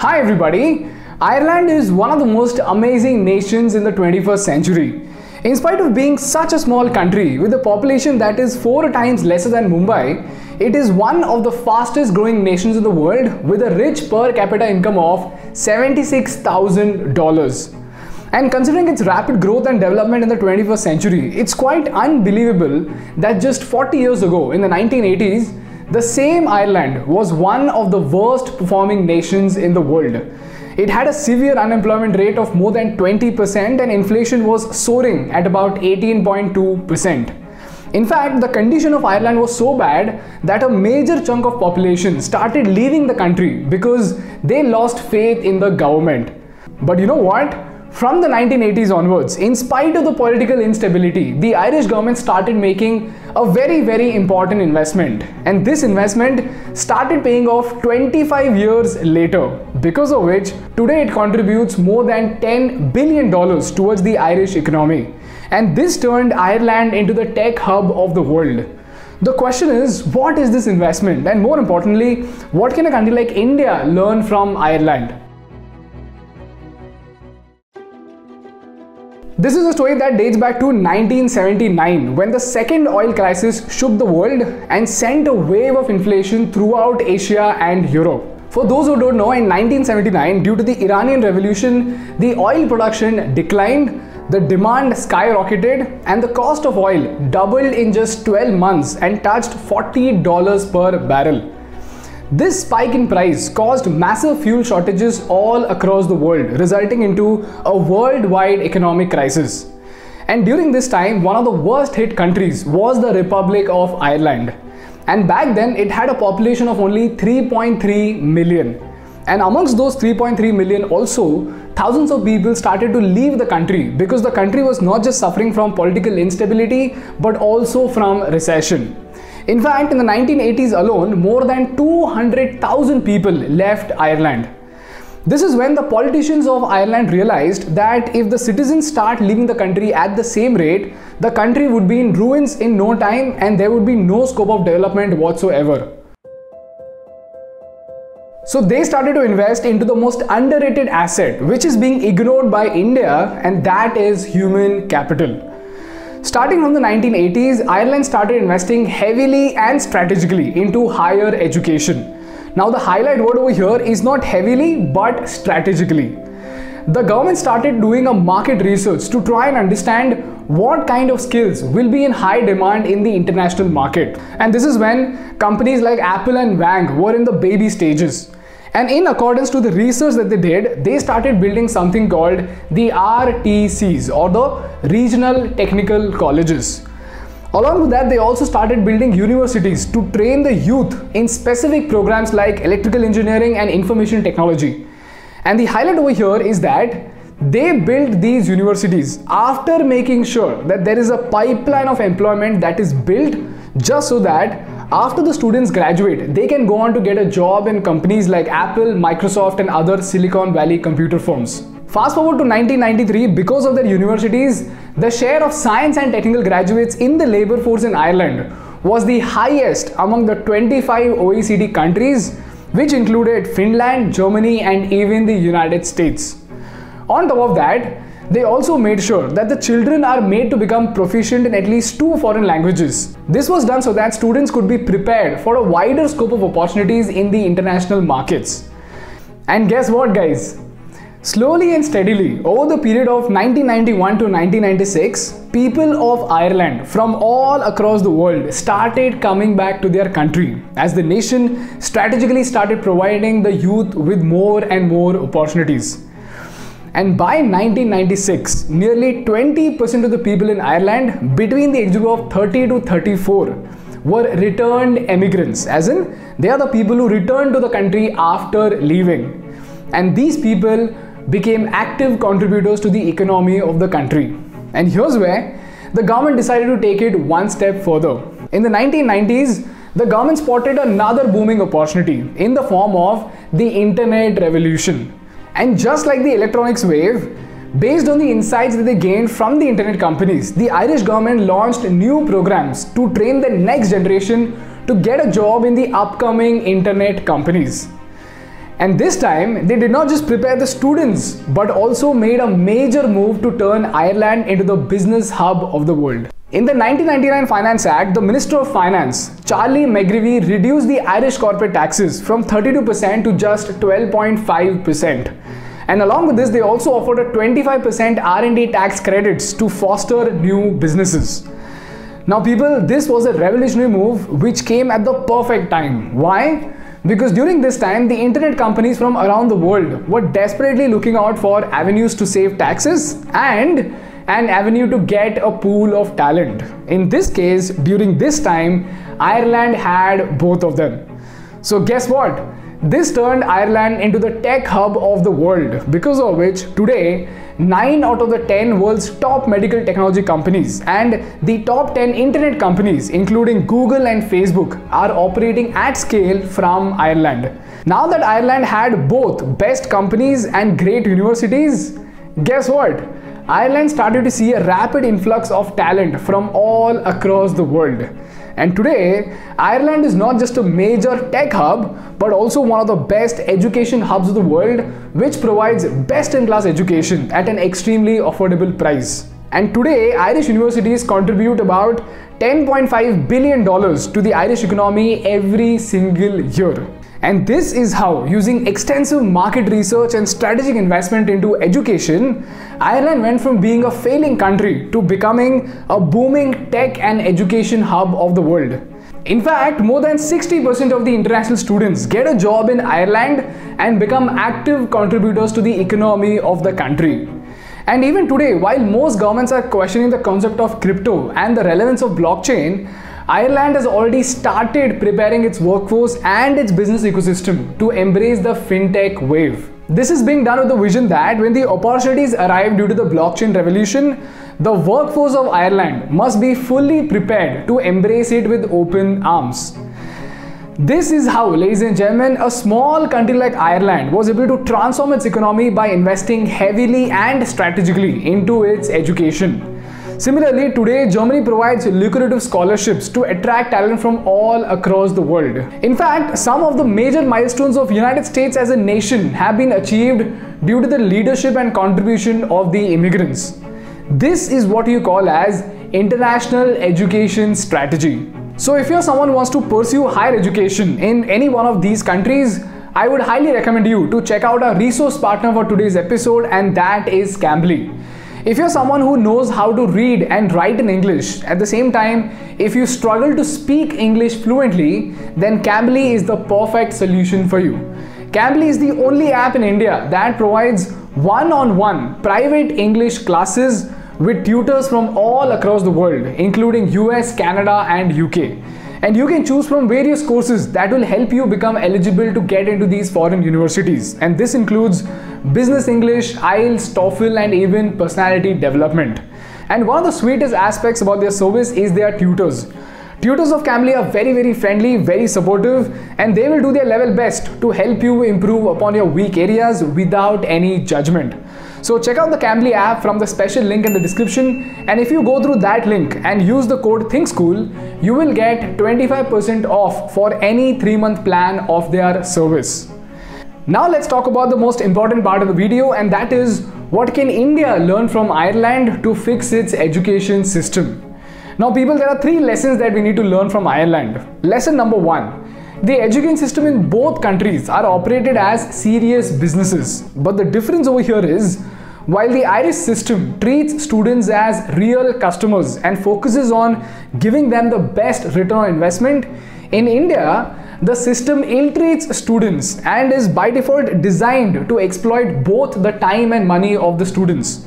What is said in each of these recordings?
Hi, everybody. Ireland is one of the most amazing nations in the 21st century. In spite of being such a small country with a population that is four times lesser than Mumbai, it is one of the fastest growing nations in the world with a rich per capita income of $76,000. And considering its rapid growth and development in the 21st century, it's quite unbelievable that just 40 years ago, in the 1980s, the same Ireland was one of the worst performing nations in the world. It had a severe unemployment rate of more than 20% and inflation was soaring at about 18.2%. In fact, the condition of Ireland was so bad that a major chunk of population started leaving the country because they lost faith in the government. But you know what? From the 1980s onwards, in spite of the political instability, the Irish government started making a very, very important investment. And this investment started paying off 25 years later, because of which today it contributes more than $10 billion towards the Irish economy. And this turned Ireland into the tech hub of the world. The question is, what is this investment? And more importantly, what can a country like India learn from Ireland? This is a story that dates back to 1979 when the second oil crisis shook the world and sent a wave of inflation throughout Asia and Europe. For those who don't know, in 1979, due to the Iranian Revolution, the oil production declined, the demand skyrocketed, and the cost of oil doubled in just 12 months and touched $40 per barrel. This spike in price caused massive fuel shortages all across the world, resulting into a worldwide economic crisis. And during this time, one of the worst hit countries was the Republic of Ireland. And back then, it had a population of only 3.3 million. And amongst those 3.3 million, also, thousands of people started to leave the country because the country was not just suffering from political instability but also from recession. In fact, in the 1980s alone, more than 200,000 people left Ireland. This is when the politicians of Ireland realized that if the citizens start leaving the country at the same rate, the country would be in ruins in no time and there would be no scope of development whatsoever. So they started to invest into the most underrated asset, which is being ignored by India, and that is human capital. Starting from the 1980s, Ireland started investing heavily and strategically into higher education. Now, the highlight word over here is not heavily but strategically. The government started doing a market research to try and understand what kind of skills will be in high demand in the international market. And this is when companies like Apple and Wang were in the baby stages. And in accordance to the research that they did, they started building something called the RTCs or the Regional Technical Colleges. Along with that, they also started building universities to train the youth in specific programs like electrical engineering and information technology. And the highlight over here is that they built these universities after making sure that there is a pipeline of employment that is built just so that after the students graduate, they can go on to get a job in companies like Apple, Microsoft, and other Silicon Valley computer firms. Fast forward to 1993, because of their universities, the share of science and technical graduates in the labor force in Ireland was the highest among the 25 OECD countries, which included Finland, Germany, and even the United States. On top of that, they also made sure that the children are made to become proficient in at least two foreign languages. This was done so that students could be prepared for a wider scope of opportunities in the international markets. And guess what, guys? Slowly and steadily, over the period of 1991 to 1996, people of Ireland from all across the world started coming back to their country as the nation strategically started providing the youth with more and more opportunities. And by 1996, nearly 20% of the people in Ireland between the age group of 30 to 34 were returned emigrants, as in they are the people who returned to the country after leaving. And these people became active contributors to the economy of the country. And here's where the government decided to take it one step further. In the 1990s, the government spotted another booming opportunity in the form of the internet revolution. And just like the electronics wave, based on the insights that they gained from the internet companies, the Irish government launched new programs to train the next generation to get a job in the upcoming internet companies. And this time, they did not just prepare the students, but also made a major move to turn Ireland into the business hub of the world. In the 1999 Finance Act, the Minister of Finance, Charlie McCreevy, reduced the Irish corporate taxes from 32% to just 12.5%. And along with this, they also offered a 25% R&D tax credits to foster new businesses. Now people, this was a revolutionary move which came at the perfect time. Why? Because during this time, the internet companies from around the world were desperately looking out for avenues to save taxes and an avenue to get a pool of talent. In this case, during this time, Ireland had both of them. So guess what? This turned Ireland into the tech hub of the world, because of which today 9 out of the 10 world's top medical technology companies and the top 10 internet companies, including Google and Facebook, are operating at scale from Ireland. Now that Ireland had both best companies and great universities, guess what? Ireland started to see a rapid influx of talent from all across the world. And today, Ireland is not just a major tech hub, but also one of the best education hubs of the world, which provides best in class education at an extremely affordable price. And today, Irish universities contribute about $10.5 billion to the Irish economy every single year. And this is how, using extensive market research and strategic investment into education, Ireland went from being a failing country to becoming a booming tech and education hub of the world. In fact, more than 60% of the international students get a job in Ireland and become active contributors to the economy of the country. And even today, while most governments are questioning the concept of crypto and the relevance of blockchain, Ireland has already started preparing its workforce and its business ecosystem to embrace the fintech wave. This is being done with the vision that when the opportunities arrive due to the blockchain revolution, the workforce of Ireland must be fully prepared to embrace it with open arms. This is how, ladies and gentlemen, a small country like Ireland was able to transform its economy by investing heavily and strategically into its education. Similarly, today Germany provides lucrative scholarships to attract talent from all across the world. In fact, some of the major milestones of United States as a nation have been achieved due to the leadership and contribution of the immigrants. This is what you call as international education strategy. So if you're someone who wants to pursue higher education in any one of these countries, I would highly recommend you to check out our resource partner for today's episode and that is Cambly. If you're someone who knows how to read and write in English, at the same time, if you struggle to speak English fluently, then Cambly is the perfect solution for you. Cambly is the only app in India that provides one-on-one private English classes with tutors from all across the world, including US, Canada and UK. And you can choose from various courses that will help you become eligible to get into these foreign universities. And this includes business English, IELTS, TOEFL, and even personality development. And one of the sweetest aspects about their service is their tutors. Tutors of Cambly are very very friendly, very supportive and they will do their level best to help you improve upon your weak areas without any judgment. So check out the Cambly app from the special link in the description and if you go through that link and use the code ThinkSchool, you will get 25% off for any 3 month plan of their service. Now let's talk about the most important part of the video and that is what can India learn from Ireland to fix its education system? Now people there are three lessons that we need to learn from Ireland. Lesson number 1. The education system in both countries are operated as serious businesses. But the difference over here is while the Irish system treats students as real customers and focuses on giving them the best return on investment, in India, the system ill-treats students and is by default designed to exploit both the time and money of the students.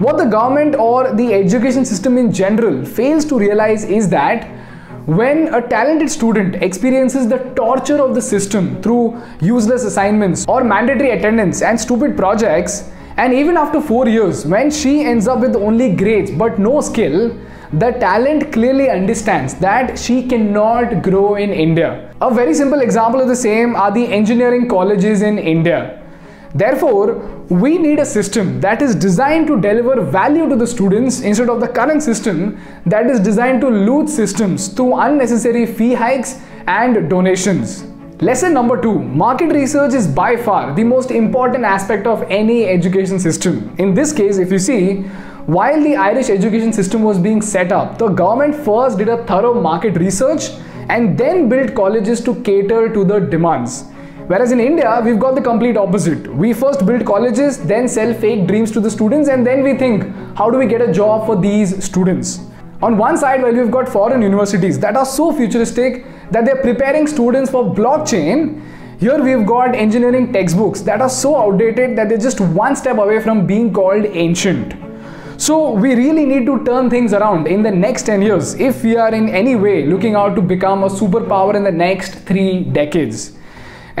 What the government or the education system in general fails to realize is that when a talented student experiences the torture of the system through useless assignments or mandatory attendance and stupid projects, and even after four years, when she ends up with only grades but no skill, the talent clearly understands that she cannot grow in India. A very simple example of the same are the engineering colleges in India. Therefore, we need a system that is designed to deliver value to the students instead of the current system that is designed to loot systems through unnecessary fee hikes and donations. Lesson number two market research is by far the most important aspect of any education system. In this case, if you see, while the Irish education system was being set up, the government first did a thorough market research and then built colleges to cater to the demands. Whereas in India, we've got the complete opposite. We first build colleges, then sell fake dreams to the students, and then we think, how do we get a job for these students? On one side, while we've got foreign universities that are so futuristic that they're preparing students for blockchain, here we've got engineering textbooks that are so outdated that they're just one step away from being called ancient. So we really need to turn things around in the next 10 years if we are in any way looking out to become a superpower in the next three decades.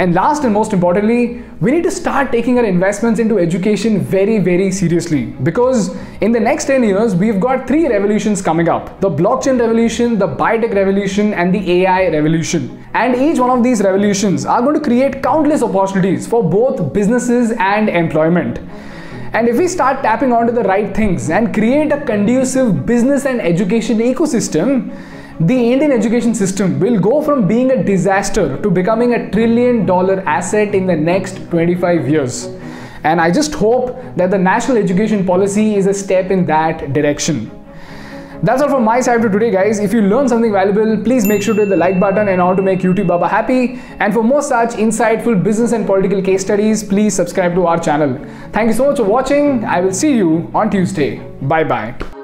And last and most importantly, we need to start taking our investments into education very, very seriously because in the next 10 years, we've got three revolutions coming up the blockchain revolution, the biotech revolution, and the AI revolution. And each one of these revolutions are going to create countless opportunities for both businesses and employment. And if we start tapping onto the right things and create a conducive business and education ecosystem, the Indian education system will go from being a disaster to becoming a trillion dollar asset in the next 25 years. And I just hope that the national education policy is a step in that direction. That's all from my side for today, guys. If you learned something valuable, please make sure to hit the like button and how to make YouTube Baba happy. And for more such insightful business and political case studies, please subscribe to our channel. Thank you so much for watching. I will see you on Tuesday. Bye bye.